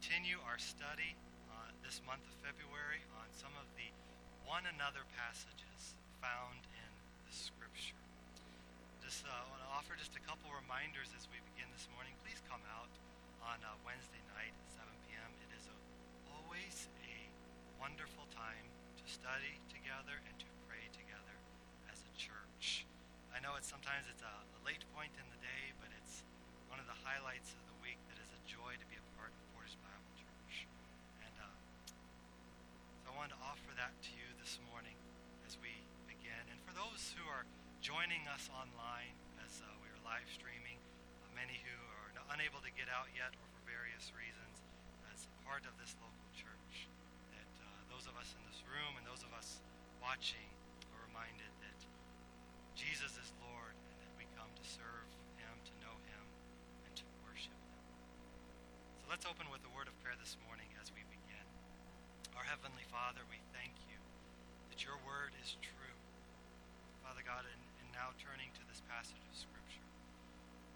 continue our study uh, this month of February on some of the one another passages found in the Scripture. Just uh, want to offer just a couple reminders as we begin this morning. Please come out on uh, Wednesday night at 7 p.m. It is a, always a wonderful time to study together and to pray together as a church. I know it's sometimes it's a, a late point in the day, but it's one of the highlights of the week that is a joy to be a part of Portage Bible Church. And uh, wanted to offer that to you this morning as we begin. And for those who are joining us online as uh, we are live streaming, uh, many who are unable to get out yet or for various reasons, as part of this local church, that uh, those of us in this room and those of us watching are reminded that Jesus is Lord and that we come to serve him, to know him, and to worship him. So let's open with a word of prayer this morning as we begin. Our Heavenly Father, we thank you that your word is true. Father God, and, and now turning to this passage of Scripture,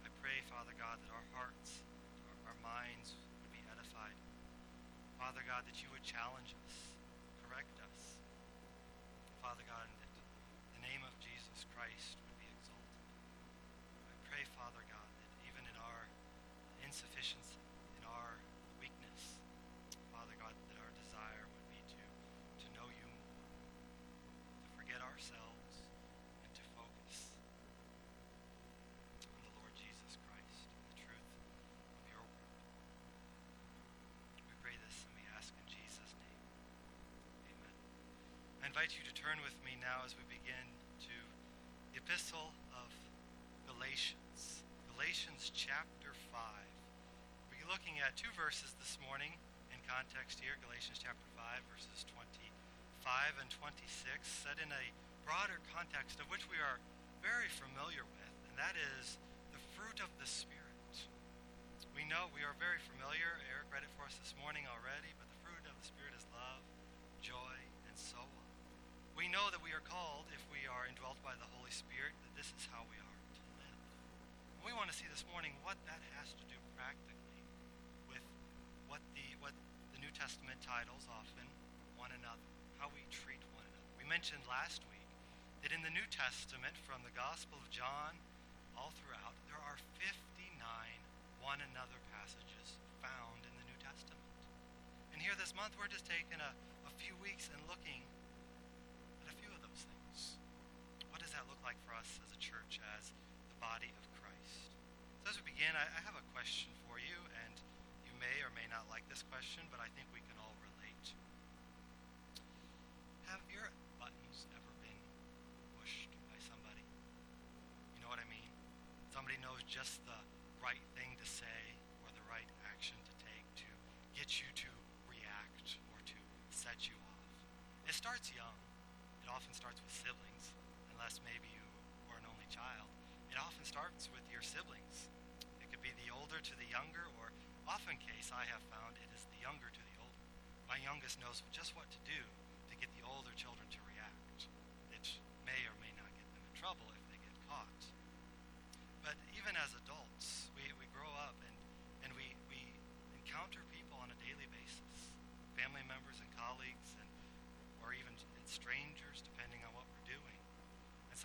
I pray, Father God, that our hearts, our, our minds would be edified. Father God, that you would challenge us, correct us. Father God, and that the name of Jesus Christ would be exalted. I pray, Father God, that even in our insufficiency, in our weakness, Father God, that our desire would be to, to know you more, to forget ourselves, and to focus on the Lord Jesus Christ and the truth of your word. We pray this and we ask in Jesus' name. Amen. I invite you to turn with me now as we begin to the epistle of Galatians. Galatians chapter 5. We'll be looking at two verses this morning in context here Galatians chapter 5, verses 25 and 26, set in a broader context of which we are very familiar with, and that is the fruit of the Spirit. We know we are very familiar. Eric read it for us this morning already, but the fruit of the Spirit is love, joy, and so on. We know that we are called, if we are indwelt by the Holy Spirit, that this is how we are to live. And we want to see this morning what that has to do practically with what the what the New Testament titles often one another, how we treat one another. We mentioned last week that in the New Testament, from the Gospel of John all throughout, there are 59 one another passages found in the New Testament. And here this month, we're just taking a, a few weeks and looking at a few of those things. What does that look like for us as a church, as the body of Christ? So as we begin, I, I have a question for you, and you may or may not like this question, but I think we can all relate. Have your buttons ever been pushed by somebody? You know what I mean? Somebody knows just the right thing to say or the right action to take to get you to react or to set you off. It starts young. It often starts with siblings, unless maybe you were an only child. It often starts with your siblings. It could be the older to the younger, or often case I have found it is the younger to the older. My youngest knows just what to do to get the older children to react. It may or may not get them in trouble if they get caught. But even as adults, we, we grow up and, and we, we encounter people on a daily basis, family members and colleagues, and or even strangers, depending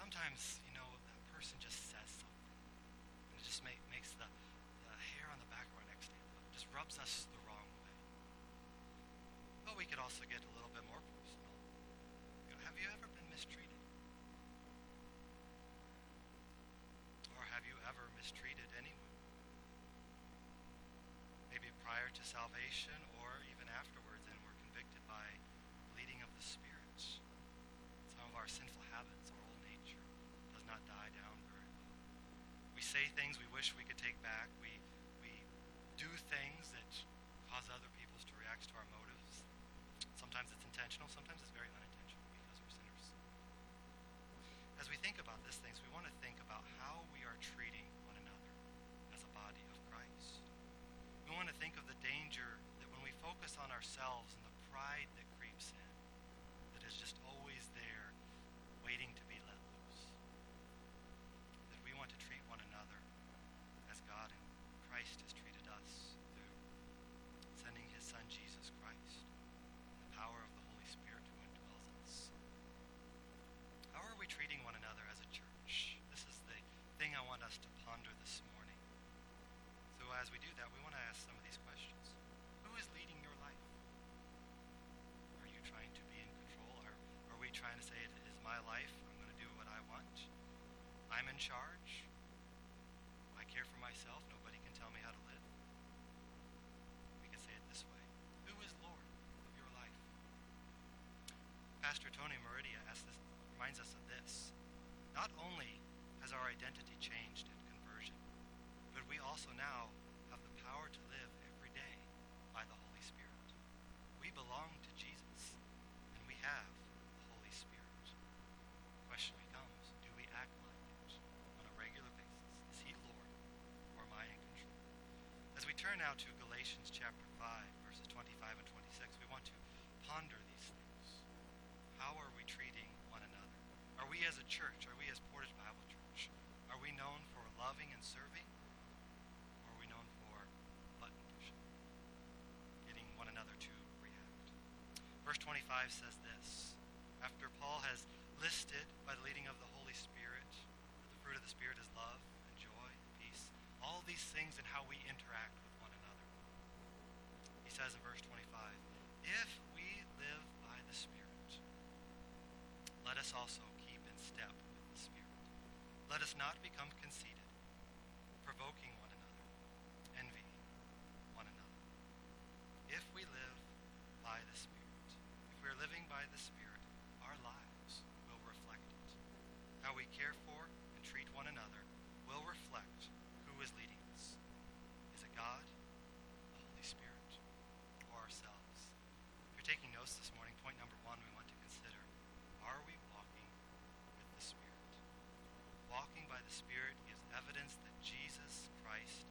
sometimes, you know, that person just says something, and it just make, makes the, the hair on the back of our neck stand up. It just rubs us the wrong way. But we could also get a little bit more personal. You know, have you ever been mistreated? Or have you ever mistreated anyone? Maybe prior to salvation or even afterwards, and were convicted by leading of the spirits. Some of our sinful habits, our old nature, does not die down well. We say things we wish we could take back. We, we do things that cause other people to react to our motives. Sometimes it's intentional, sometimes it's very unintentional because we're sinners. As we think about these things, we want to think about how we are treating one another as a body of Christ. We want to think of the danger that when we focus on ourselves and the pride that creeps in, that is just always there, waiting to be let loose. That we want to treat one another as God and Christ has treated us through sending his us to ponder this morning. So as we do that, we want to ask some of these questions. Who is leading your life? Are you trying to be in control? Are, are we trying to say it is my life? I'm going to do what I want. I'm in charge. I care for myself. Nobody can tell me how to live. We can say it this way. Who is Lord of your life? Pastor Tony Merida asks this, reminds us of this. Not only has our identity changed at conversion, but we also now have the power to live every day by the Holy Spirit. We belong to Jesus, and we have the Holy Spirit. The question becomes, do we act like it on a regular basis? Is he Lord, or am I in control? As we turn now to Galatians chapter 5, verses 25 and 26, we want to ponder these things. How are we treating one another? Are we as a church, are we as Portage Bible Church, are we known for loving and serving? Or are we known for button pushing? Getting one another to react. Verse 25 says this After Paul has listed by the leading of the Holy Spirit that the fruit of the Spirit is love and joy and peace, all these things and how we interact with one another. He says in verse 25, If we live by the Spirit, let us also keep in step with the Spirit. Let us not become conceited, provoking one another, envying one another. If we live by the Spirit, if we are living by the Spirit, our lives will reflect it. How we care for and treat one another will reflect who is leading us. Is it God, the Holy Spirit, or ourselves? Notes this morning, point number one we want to consider are we walking with the Spirit? Walking by the Spirit is evidence that Jesus Christ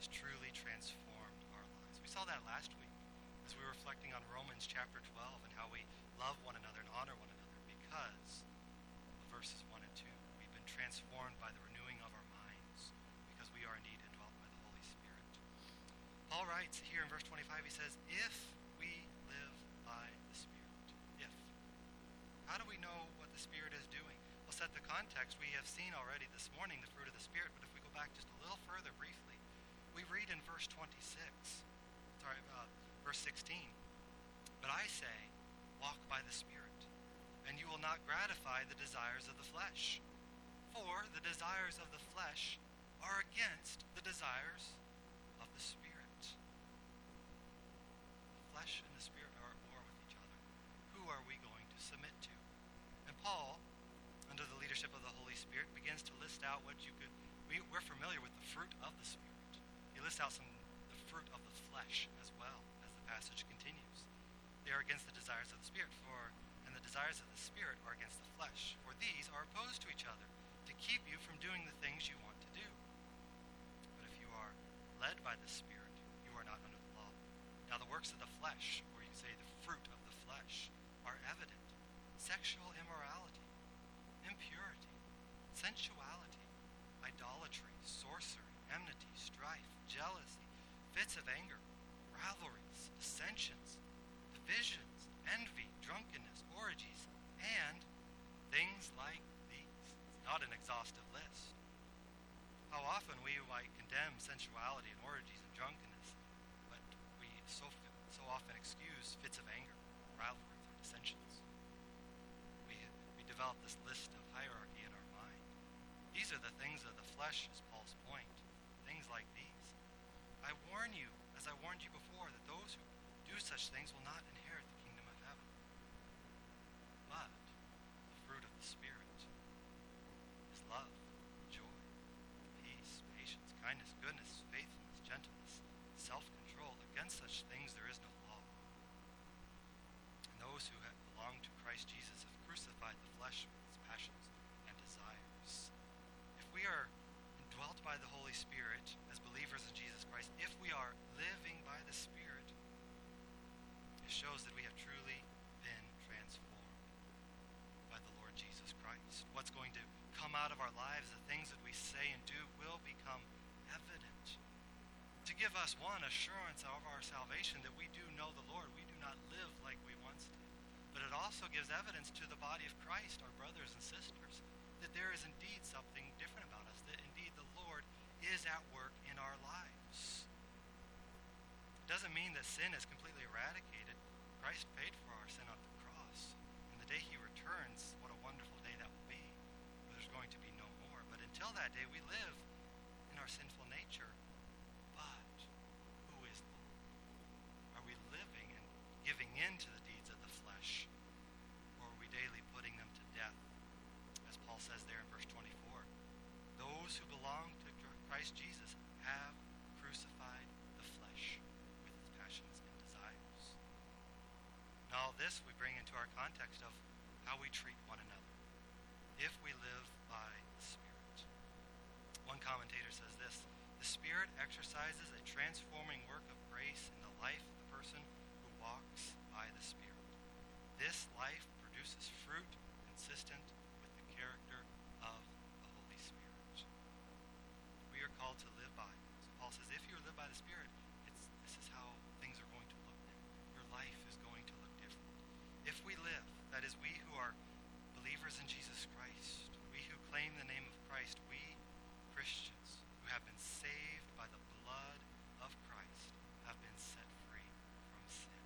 has truly transformed our lives. We saw that last week as we were reflecting on Romans chapter 12 and how we love one another and honor one another because of verses 1 and 2. We've been transformed by the renewing of our minds because we are indeed indwelt by the Holy Spirit. Paul writes here in verse 25, he says, If we live by the Spirit, if. How do we know what the Spirit is doing? Well, set the context. We have seen already this morning the fruit of the Spirit, but if we go back just a little further briefly, we read in verse 26, sorry, uh, verse 16, But I say, walk by the Spirit, and you will not gratify the desires of the flesh. For the desires of the flesh are against the desires of the Spirit. Flesh and the Spirit are at war with each other. Who are we going to submit to? And Paul, under the leadership of the Holy Spirit, begins to list out what you could. We, we're familiar with the fruit of the Spirit. He lists out some the fruit of the flesh as well as the passage continues. They are against the desires of the Spirit, for and the desires of the Spirit are against the flesh, for these are opposed to each other to keep you from doing the things you want to do. But if you are led by the Spirit, you are not under the law. Now the works of the flesh, or you say the fruit of the flesh, are evident. Sexual immorality, impurity, sensuality, idolatry, sorcery, enmity, strife, jealousy, fits of anger, rivalries, dissensions, divisions, envy, drunkenness, orgies, and things like these. It's not an exhaustive list. How often we might condemn sensuality and orgies and drunkenness, but we so, so often excuse fits of anger, rivalries, or dissensions. Develop this list of hierarchy in our mind. These are the things of the flesh, is Paul's point. Things like these. I warn you, as I warned you before, that those who do such things will not inherit the kingdom of heaven. But the fruit of the Spirit is love, joy, peace, patience, kindness, goodness, faithfulness, gentleness, self control. Against such things there is no law. And those who have belonged to Christ Jesus the flesh with its passions and desires. If we are indwelt by the Holy Spirit as believers in Jesus Christ, if we are living by the Spirit, it shows that we have truly been transformed by the Lord Jesus Christ. What's going to come out of our lives, the things that we say and do, will become evident. To give us one assurance of our salvation that we do know the Lord, we do not live like we once did it also gives evidence to the body of Christ, our brothers and sisters, that there is indeed something different about us, that indeed the Lord is at work in our lives. It doesn't mean that sin is completely eradicated. Christ paid for our sin on the cross. And the day he returns, what a wonderful day that will be, there's going to be no more. But until that day, we live in our sinful this we bring into our context of how we treat one another if we live by the Spirit. One commentator says this The Spirit exercises a transforming work of grace in the life of the person who walks by the Spirit. This life produces fruit consistent with the character of the Holy Spirit. We are called to live by. So Paul says, if you live by the Spirit, it's, this is how things are going to look. Your life is going to look different. If we live, that is, we who are believers in Jesus Christ, we who claim the name of Christ, we Christians who have been saved by the blood of Christ have been set free from sin.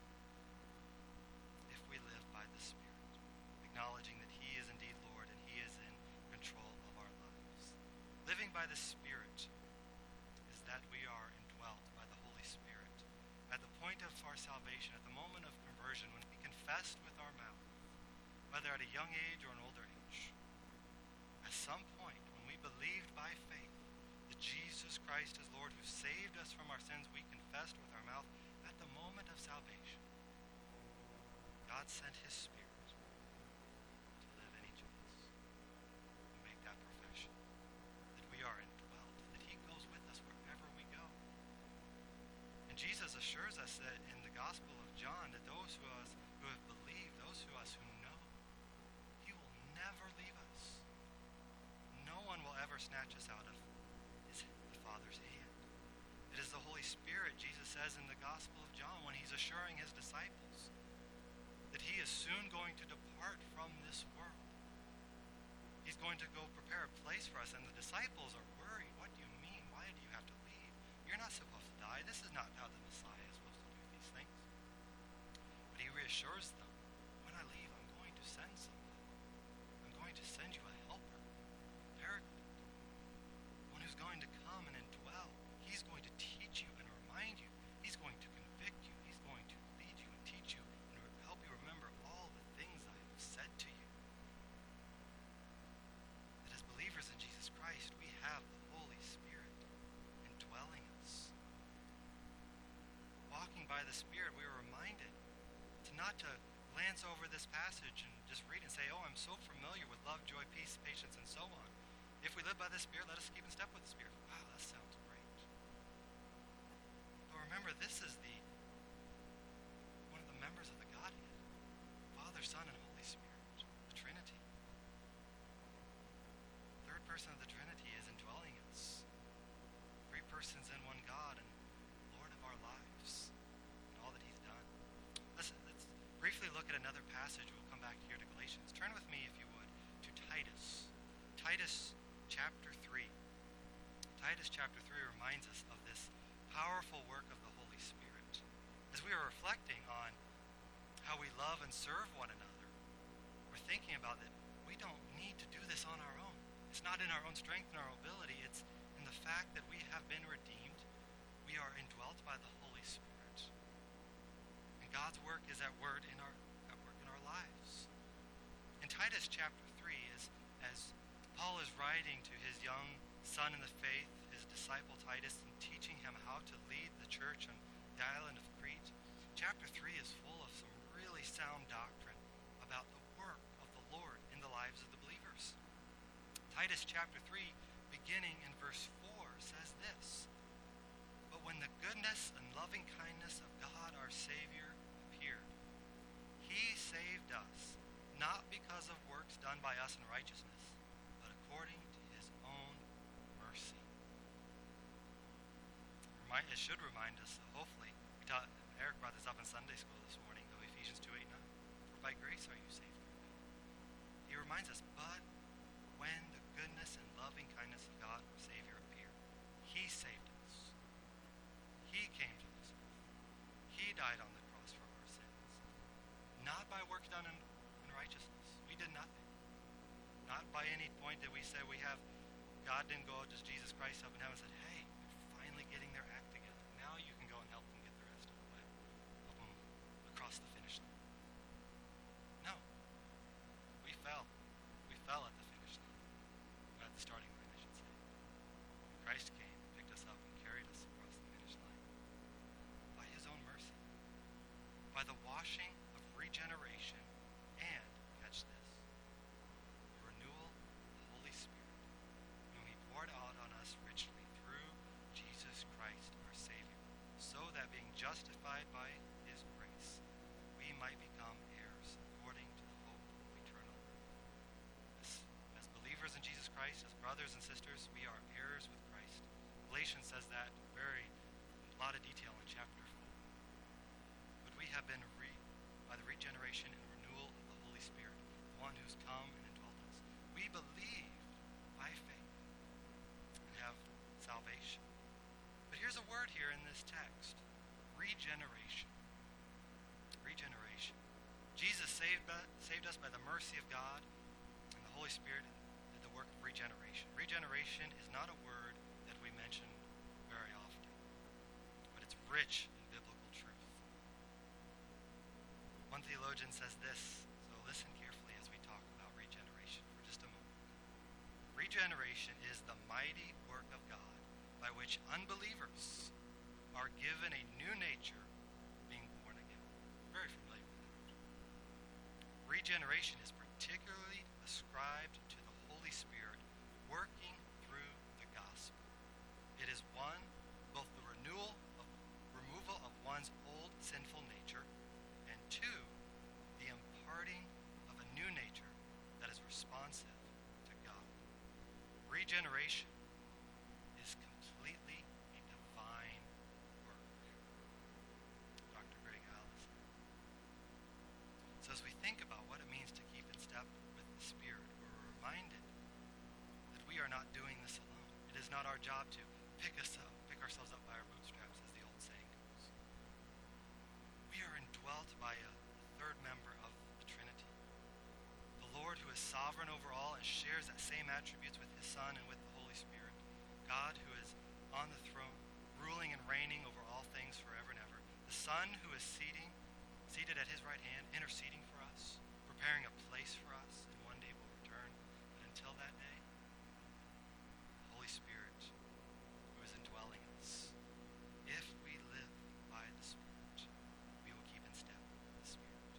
If we live by the Spirit, acknowledging that He is indeed Lord and He is in control of our lives. Living by the Spirit is that we are indwelt by the Holy Spirit. At the point of our salvation, at the moment of conversion, when we confessed with our mouth, whether at a young age or an older age, at some point believed by faith that Jesus Christ is Lord who saved us from our sins, we confessed with our mouth at the moment of salvation. God sent his Spirit to live in each of us and make that profession that we are indwelt, that he goes with us wherever we go. And Jesus assures us that in the Gospel of John that those who us who have believed, those who us who know, he will never leave us. No one will ever snatch us out of the Father's hand. It is the Holy Spirit, Jesus says in the Gospel of John, when he's assuring his disciples that he is soon going to depart from this world. He's going to go prepare a place for us, and the disciples are worried. What do you mean? Why do you have to leave? You're not supposed to die. This is not how the Messiah is supposed to do these things. But he reassures them when I leave, I'm going to send somebody. I'm going to send you a helper, a paraclete, one who's going to come and indwell. He's going to teach you and remind you. He's going to convict you. He's going to lead you and teach you and re- help you remember all the things I have said to you. That as believers in Jesus Christ, we have the Holy Spirit indwelling us. Walking by the Spirit, we were reminded to not to glance over this passage and just read and say, oh, I'm so familiar with love, joy, peace, patience, and so on. If we live by the Spirit, let us keep in step with the Spirit. Wow, that sounds great. But remember, this is the one of the members of the Godhead Father, Son, and Holy Spirit, the Trinity. Third person of the Trinity is indwelling us. Three persons in one God and Lord of our lives and all that He's done. Let's, let's briefly look at another passage. We'll come back here to Galatians. Turn with me, if you would, to Titus. Titus chapter 3. Titus chapter 3 reminds us of this powerful work of the Holy Spirit. As we are reflecting on how we love and serve one another, we're thinking about that we don't need to do this on our own. It's not in our own strength and our ability, it's in the fact that we have been redeemed. We are indwelt by the Holy Spirit. And God's work is at work in our at work in our lives. In Titus chapter 3 is as Paul is writing to his young son in the faith, his disciple Titus, and teaching him how to lead the church on the island of Crete. Chapter 3 is full of some really sound doctrine about the work of the Lord in the lives of the believers. Titus chapter 3, beginning in verse 4, says this But when the goodness and loving kindness of God our Savior appeared, he saved us, not because of works done by us in righteousness, but according to his own mercy. Remind, it should remind us, hopefully, we taught, Eric brought this up in Sunday school this morning, of Ephesians 2 8 9. For by grace are you saved. He reminds us, but when the goodness and loving kindness of God, our Savior, appeared, He saved us. He came to this earth. He died on the cross for our sins. Not by works done in, in righteousness. We did nothing. Not by any point that we say we have, God didn't go, out just Jesus Christ up in heaven and said, hey, finally getting their act together. Now you can go and help them get the rest of the way. Help them across the finish line. No. We fell. We fell at the finish line. At the starting line, I should say. Christ came, picked us up, and carried us across the finish line. By his own mercy. By the washing of regeneration and, catch this, the renewal of the Holy Spirit, whom he poured out on us richly through Jesus Christ our Savior, so that being justified by his grace, we might become heirs according to the hope of eternal life. As, as believers in Jesus Christ, as brothers and sisters, we are heirs with Christ. Galatians says that very in a lot of detail in chapter 4. But we have been re, by the regeneration and renewal of the Holy Spirit, the one who's come and indwelt us. We believe by faith and have salvation. But here's a word here in this text regeneration. Regeneration. Jesus saved, saved us by the mercy of God, and the Holy Spirit did the work of regeneration. Regeneration is not a word that we mention very often, but it's rich in biblical truth. One theologian says this, so listen carefully as we talk about regeneration for just a moment. Regeneration is the mighty work of God by which unbelievers are given a new nature being born again. Very familiar with that. Regeneration is particularly ascribed to the Holy Spirit working through the gospel. It is one, both the renewal of removal of one's old sinful nature, and two, the imparting of a new nature that is responsive to God. Regeneration is completely a divine work. Dr. Gregg Allison. So as we think about what it means to keep in step with the Spirit, we're reminded that we are not doing this alone. It is not our job to pick us up, pick ourselves up by our bootstraps, as the old saying goes. We are indwelt by a third member of the Trinity. The Lord who is sovereign over all and shares that same attributes with his Son and with the Holy Spirit. God who is on the throne, ruling and reigning over all things forever and ever. The Son who is seating, seated at his right hand, interceding for us, preparing a place for us, and one day will return. But until that day, the Holy Spirit who is indwelling us. If we live by the Spirit, we will keep in step with the Spirit.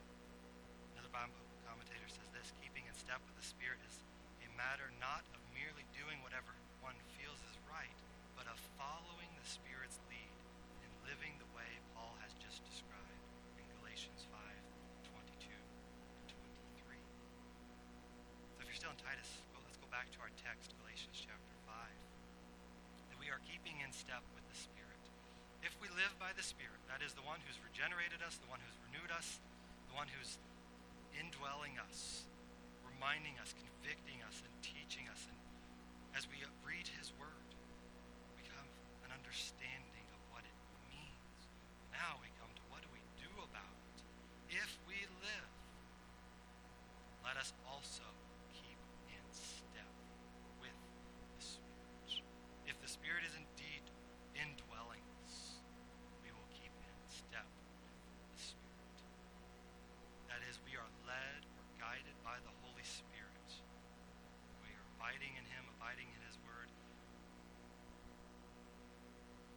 Another Bible commentator says this keeping in step with the Spirit is a matter not of merely doing whatever one feels is right, but of following the Spirit's lead in living the way Paul has just described in Galatians 5 22 and 23. So if you're still in Titus, well, let's go back to our text, Galatians chapter 5. That we are keeping in step with the Spirit. If we live by the Spirit, that is the one who's regenerated us, the one who's renewed us, the one who's indwelling us, reminding us, convicting us, and teaching us. And as we read His Word, we have an understanding of what it means. Now we come to what do we do about it? If we live, let us also keep in step with the Spirit. If the Spirit is indeed indwelling us, we will keep in step with the Spirit. That is, we are led or guided by the Holy Spirit. We are abiding in Him, abiding in His Word,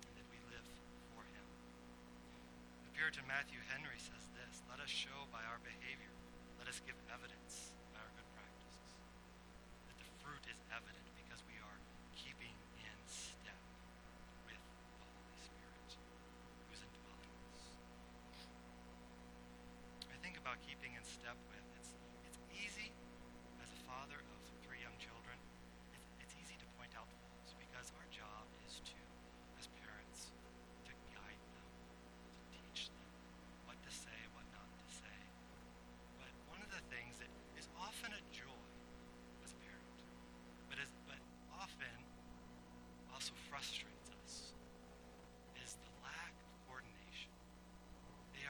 and then we live for Him. Puritan Matthew Henry says this Let us show by our behavior, let us give evidence by our good practices. That the fruit is evident because we are keeping in step with the Holy Spirit who's indwelling us. I think about keeping in step with. It's it's easy as a father of three young children. It's, it's easy to point out faults because our job is to, as parents, to guide them, to teach them what to say, what not to say. But one of the things that is often a joy as a parent, but is but often also frustrates us, is the lack of coordination. They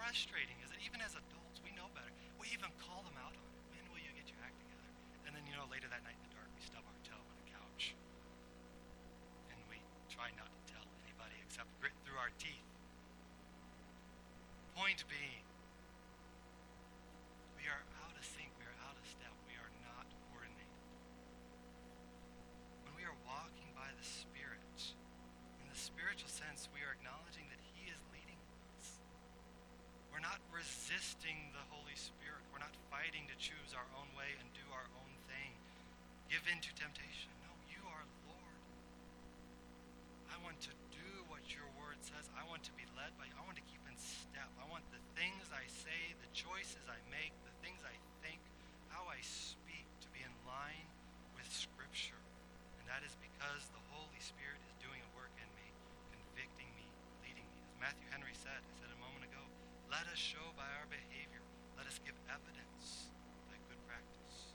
frustrating is that even as adults, we know better. We even call them out on it. When will you get your act together? And then, you know, later that night in the dark, we stub our toe on a couch. And we try not to tell anybody except grit through our teeth. Point being, we are out of sync, we are out of step, we are not coordinated. When we are walking by the Spirit, in the spiritual sense, we are acknowledging that He is leading us. We're not resisting the Holy Spirit. We're not fighting to choose our own way and do our own thing. Give in to temptation. No, you are Lord. I want to do what your word says. I want to be led by you. I want to keep in step. I want the things I say, the choices I make, the things I think, how I speak to be in line with Scripture. And that is because the Holy Spirit is doing a work in me, convicting me, leading me. As Matthew Henry said, I said a moment ago, let us show by our behavior, let us give evidence by good practice.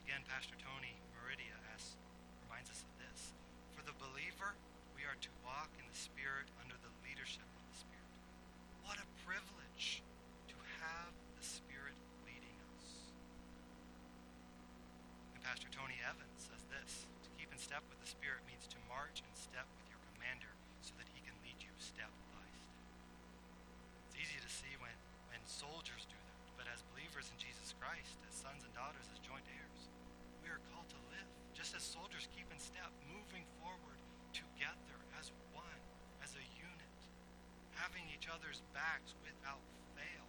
Again, Pastor Tony Merida asks, reminds us of this. For the believer, we are to walk in the Spirit under the leadership of the Spirit. What a privilege to have the Spirit leading us. And Pastor Tony Evans says this To keep in step with the Spirit means to march in step with your commander so that he can lead you step by step. It's easy to see when, when soldiers do that, but as believers in Jesus Christ, as sons and daughters, as joint heirs, are called to live just as soldiers keep in step, moving forward together as one, as a unit, having each other's backs without fail.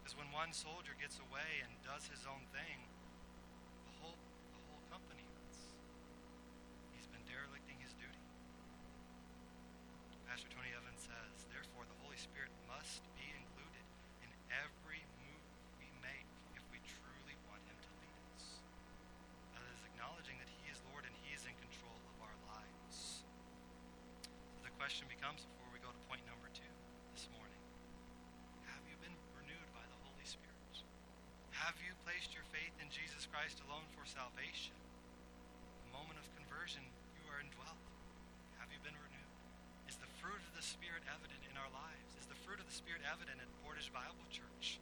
Because when one soldier gets away and does his own thing, the whole, the whole company runs. He's been derelicting his duty. Pastor Tony Evans says, therefore, the Holy Spirit must be included in every move we make if we truly want Him to lead us. That is acknowledging that He is Lord and He is in control of our lives. So the question becomes before we go to point number two this morning Have you been renewed by the Holy Spirit? Have you placed your faith in Jesus Christ alone for salvation? The moment of conversion, you are indwelt. Have you been renewed? Is the fruit of the Spirit evident in our lives? Is the fruit of the Spirit evident at Portage Bible Church?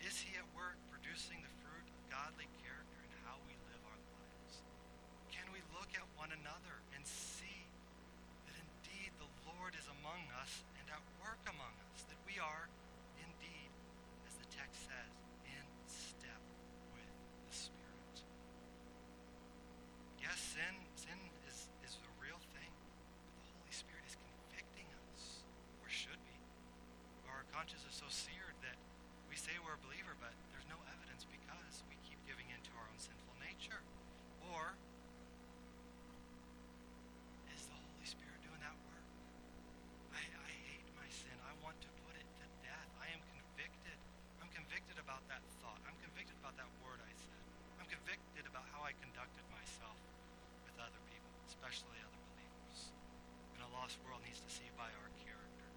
Is He at work producing the fruit of godly character in how we live our lives? Can we look at one another and see that indeed the Lord is among us and at work among us? That we are indeed, as the text says, in step with the Spirit. Yes, sin sin is, is a real thing, but the Holy Spirit is convicting us, or should be. Or our conscience is so seared that we say we're a believer, but there's no evidence because we keep giving in to our own sinful nature. Or is the Holy Spirit doing that work? I, I hate my sin. I want to put it to death. I am convicted. I'm convicted about that thought. I'm convicted about that word I said. I'm convicted about how I conducted myself with other people, especially other believers. And a lost world needs to see by our character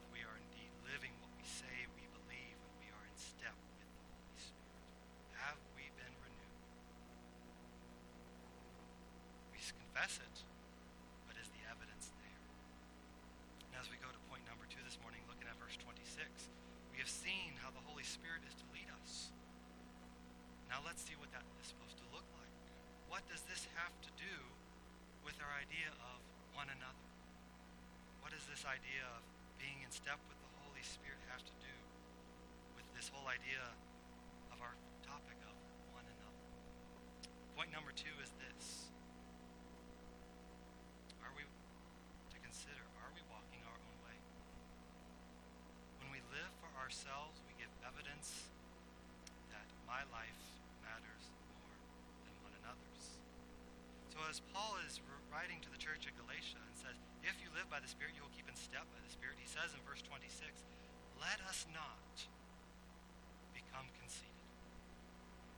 if we are indeed living what we say we believe and we are in step with the Holy Spirit. Have we been renewed? It, but is the evidence there? And as we go to point number two this morning, looking at verse 26, we have seen how the Holy Spirit is to lead us. Now let's see what that is supposed to look like. What does this have to do with our idea of one another? What does this idea of being in step with the Holy Spirit have to do with this whole idea of our topic of one another? Point number two is this. Are we to consider, are we walking our own way? When we live for ourselves, we give evidence that my life matters more than one another's. So as Paul is writing to the church at Galatia and says, if you live by the Spirit, you will keep in step by the Spirit, he says in verse 26, let us not become conceited,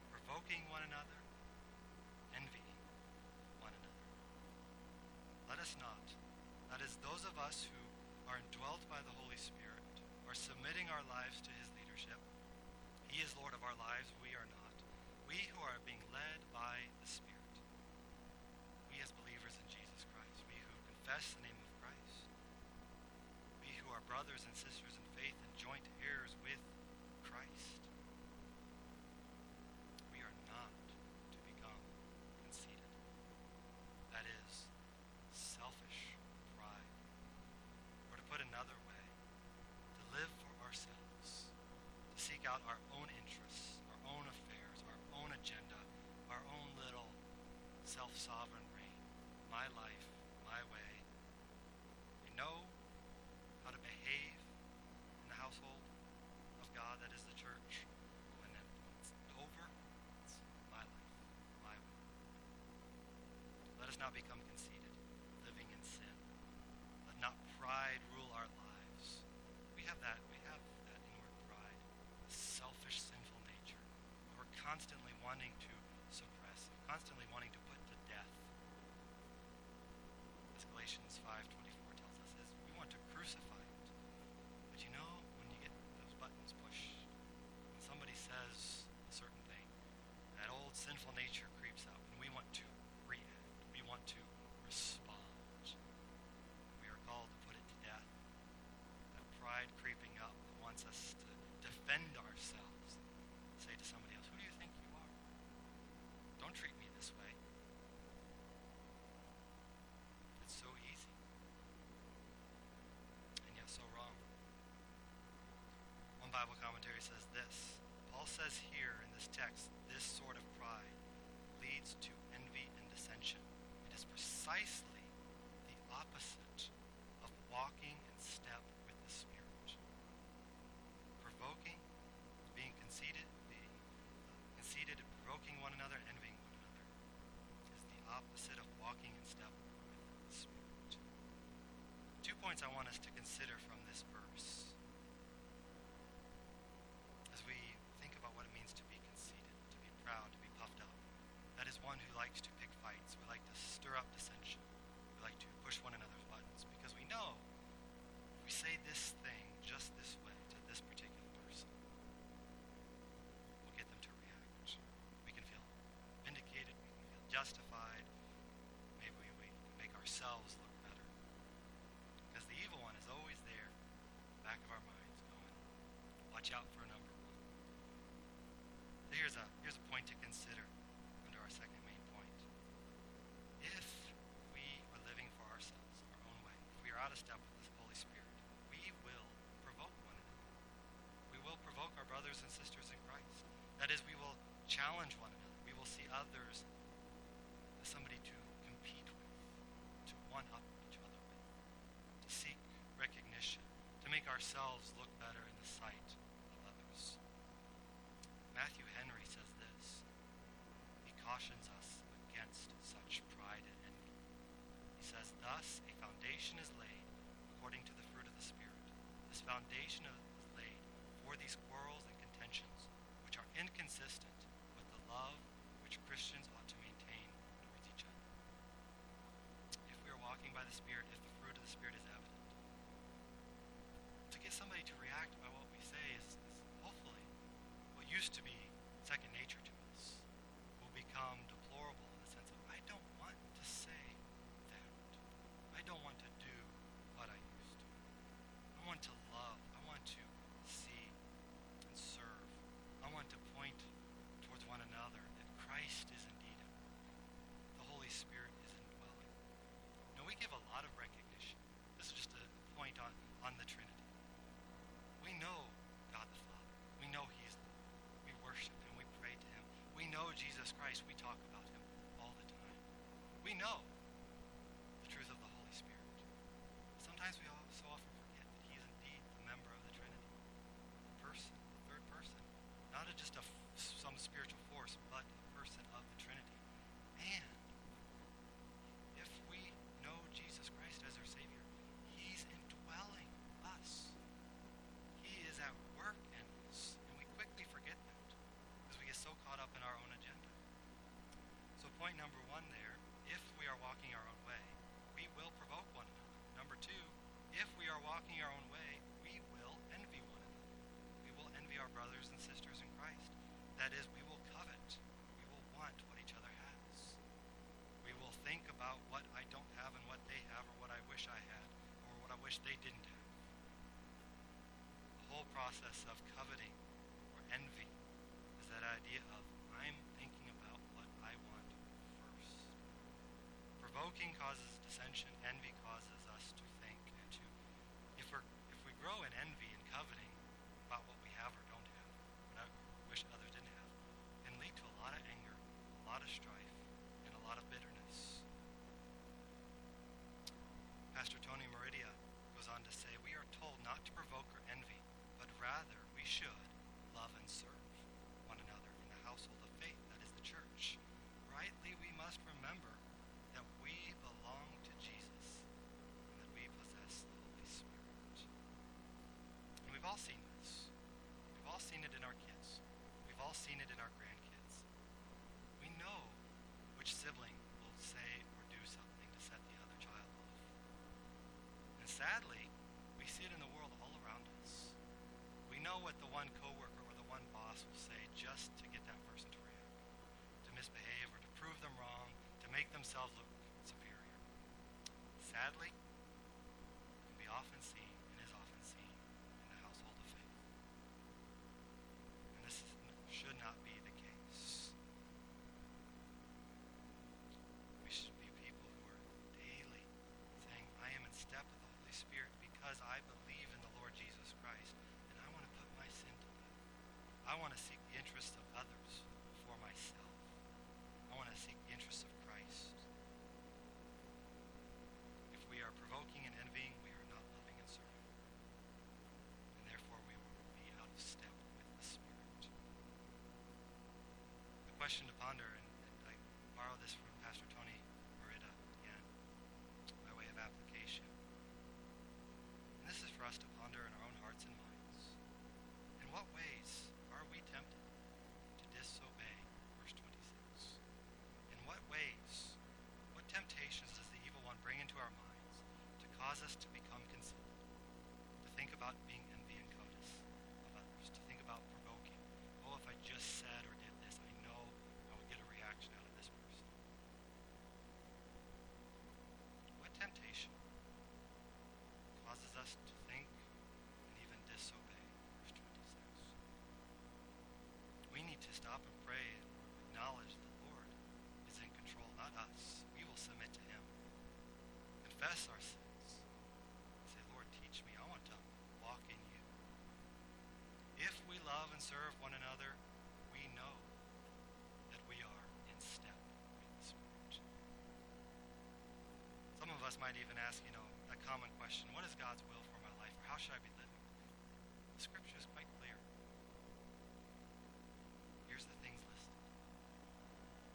provoking one another, envying one another. Let us not. That is, those of us who are indwelt by the Holy Spirit, are submitting our lives to his leadership. He is Lord of our lives, we are not. We who are being led by the Spirit. We as believers in Jesus Christ, we who confess confess the name of Christ. We who are brothers and sisters in faith and joint heirs with Christ. We are not to become conceited. That is selfish pride. Or to put another way, to live for ourselves, to seek out our own interests, our own affairs, our own agenda, our own little self-sovereign reign. My life, my way. We know how to behave in the household of God, that is the church. When it's over, it's my life, my way. Let us not become conceited, living in sin. Let not pride rule our lives. We have that, we have that inward pride, a selfish, sinful nature. We're constantly wanting to suppress, constantly wanting to put to death. As Galatians 5.24 tells us, is we want to crucify it. But you know, when you get those buttons pushed, when somebody says a certain thing, that old sinful nature creeps up, and we want to react. We want to respond. We are called to put it to death. That pride creeping up that wants us to defend ourselves. Say to somebody else, who do you think you are? Don't treat me this way. It's so easy. And yet so wrong. One Bible commentary says this. Paul says here in this text, this sort of pride leads to envy and dissension. It is precisely the opposite of walking in step with the Spirit. Provoking, being conceited, being uh, conceited, provoking one another, envying one another is the opposite of walking in step with the Spirit. Two points I want us to consider from this verse as we think about what it means to be conceited, to be proud, to be puffed up. That is one who likes to pick fights. We like to stir up dissension. We like to push one another's buttons because we know if we say this thing just this way to this particular person, we'll get them to react. We can feel vindicated, we can feel justified. Maybe we, we make ourselves look better. Because the evil one is always there, back of our minds, going, watch out for number one. So here's a here's a point to consider under our second main point. If we are living for ourselves, our own way, if we are out of step with the Holy Spirit, we will provoke one another. We will provoke our brothers and sisters in Christ. That is, we will challenge one another. We will see others as somebody to compete with, to one up each other with, to seek recognition, to make ourselves look better in the sight of others. Matthew Henry says this. He cautions us against such pride and envy. He says, Thus a foundation is laid according to the fruit of the Spirit. This foundation is laid for these quarrels and contentions, which are inconsistent with the love which Christians ought to maintain towards each other. If we are walking by the Spirit, if the fruit of the Spirit is evident, to get somebody to react by what we say is, is hopefully what used to be second nature to us will become deplorable in the sense of I don't want to say that. I don't want to do what I used to. I want to love. I want to see and serve. I want to point towards one another that Christ is indeed the Holy Spirit is indwelling. Now we give a lot of recognition. This is just a point on, on the Trinity. We know God the Father. We know He's Lord. We worship Him. We pray to Him. We know Jesus Christ. We talk about Him all the time. We know which they didn't have. The whole process of coveting or envy is that idea of I'm thinking about what I want first. Provoking causes dissension, envy causes us to think and to if we if we grow in envy not to provoke or envy, but rather we should love and serve one another in the household of faith, that is the church. Rightly, we must remember that we belong to Jesus and that we possess the Holy Spirit. And we've all seen this. We've all seen it in our kids. We've all seen it in our grandkids. We know which sibling will say or do something to set the other child off. And sadly, we see it in the world all around us. We know what the one coworker or the one boss will say just to get that person to react, to misbehave or to prove them wrong, to make themselves look superior. Sadly, it can be often seen and is often seen in the household of faith. And this is, should not be the case. We should be people who are daily saying, I am in step with the Holy Spirit because I believe in the Lord Jesus Christ and I want to put my sin to death. I want to seek the interests of others before myself. I want to seek the interests of Christ. If we are provoking and envying, we are not loving and serving. And therefore we will be out of step with the Spirit. The question to ponder, and, and I borrow this from Pastor Tony Merida again, by way of application. And this is for us to ponder in our own hearts and minds. In what ways are we tempted to disobey verse 26? In what ways, what temptations does the evil one bring into our minds to cause us to become conceited, to think about being envy and covetous of others, to think about provoking? Oh, if I just said or did this, I know I would get a reaction out of this person. What temptation causes us to think and even disobey? Verse 26. We need to stop and pray and acknowledge the Lord is in control, not us. We will submit to Him. Confess our sins. Say, Lord, teach me. I want to walk in you. If we love and serve one another, we know that we are in step with the Spirit. Some of us might even ask, you know, a common question what is God's will for my life, or how should I be living? The scripture is quite clear. Here's the things listed.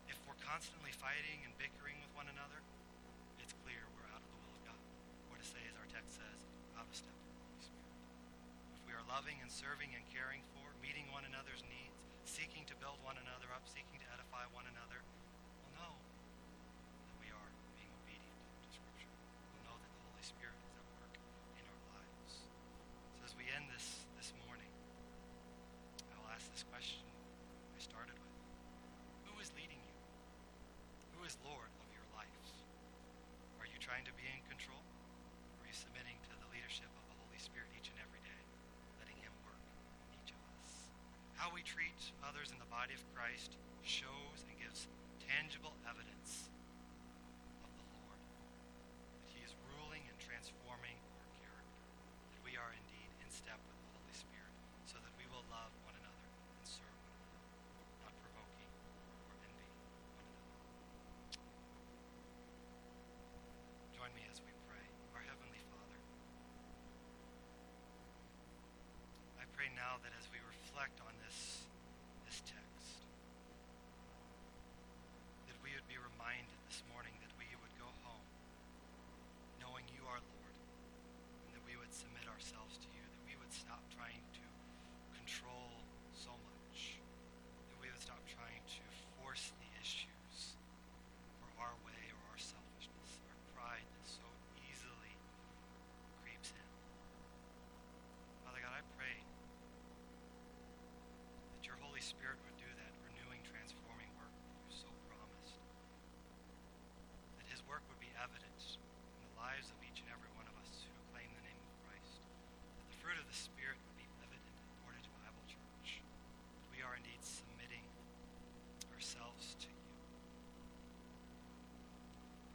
If we're constantly fighting and bickering with one another, it's clear we're out of the will of God. Or to say, as our text says, out of step with the Holy Spirit. If we are loving and serving and caring for, meeting one another's needs, seeking to build one another up, seeking to edify one another, we'll know that we are being obedient to Scripture. We'll know that the Holy Spirit is at work in our lives. So as we end this this morning, I will ask this question I started with. Who is leading you? Who is Lord of your life? Are you trying to be in control? Or are you submitting to the leadership of the Holy Spirit each and every day, letting Him work in each of us? How we treat others in the body of Christ shows and gives tangible evidence of the Lord, that He is ruling and transforming our character, that we are indeed in step with the Holy Spirit, so that we will love one another and serve one another, not provoking or envy one another. Join me as we pray. Our Heavenly Father, I pray now that as we reflect on this, Spirit would do that renewing, transforming work you so promised. That his work would be evidence in the lives of each and every one of us who claim the name of Christ. That the fruit of the Spirit would be evident in Portage Bible Church. That we are indeed submitting ourselves to you.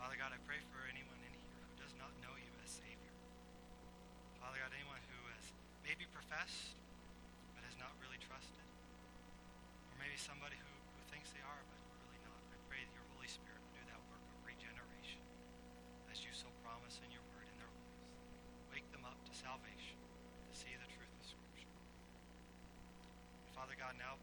Father God, I pray for anyone in here who does not know you as Savior. Father God, anyone who has maybe professed but has not really trusted. Maybe somebody who, who thinks they are but really not. I pray that your Holy Spirit will do that work of regeneration as you so promise in your word in their lives. Wake them up to salvation, to see the truth of Scripture. Father God, now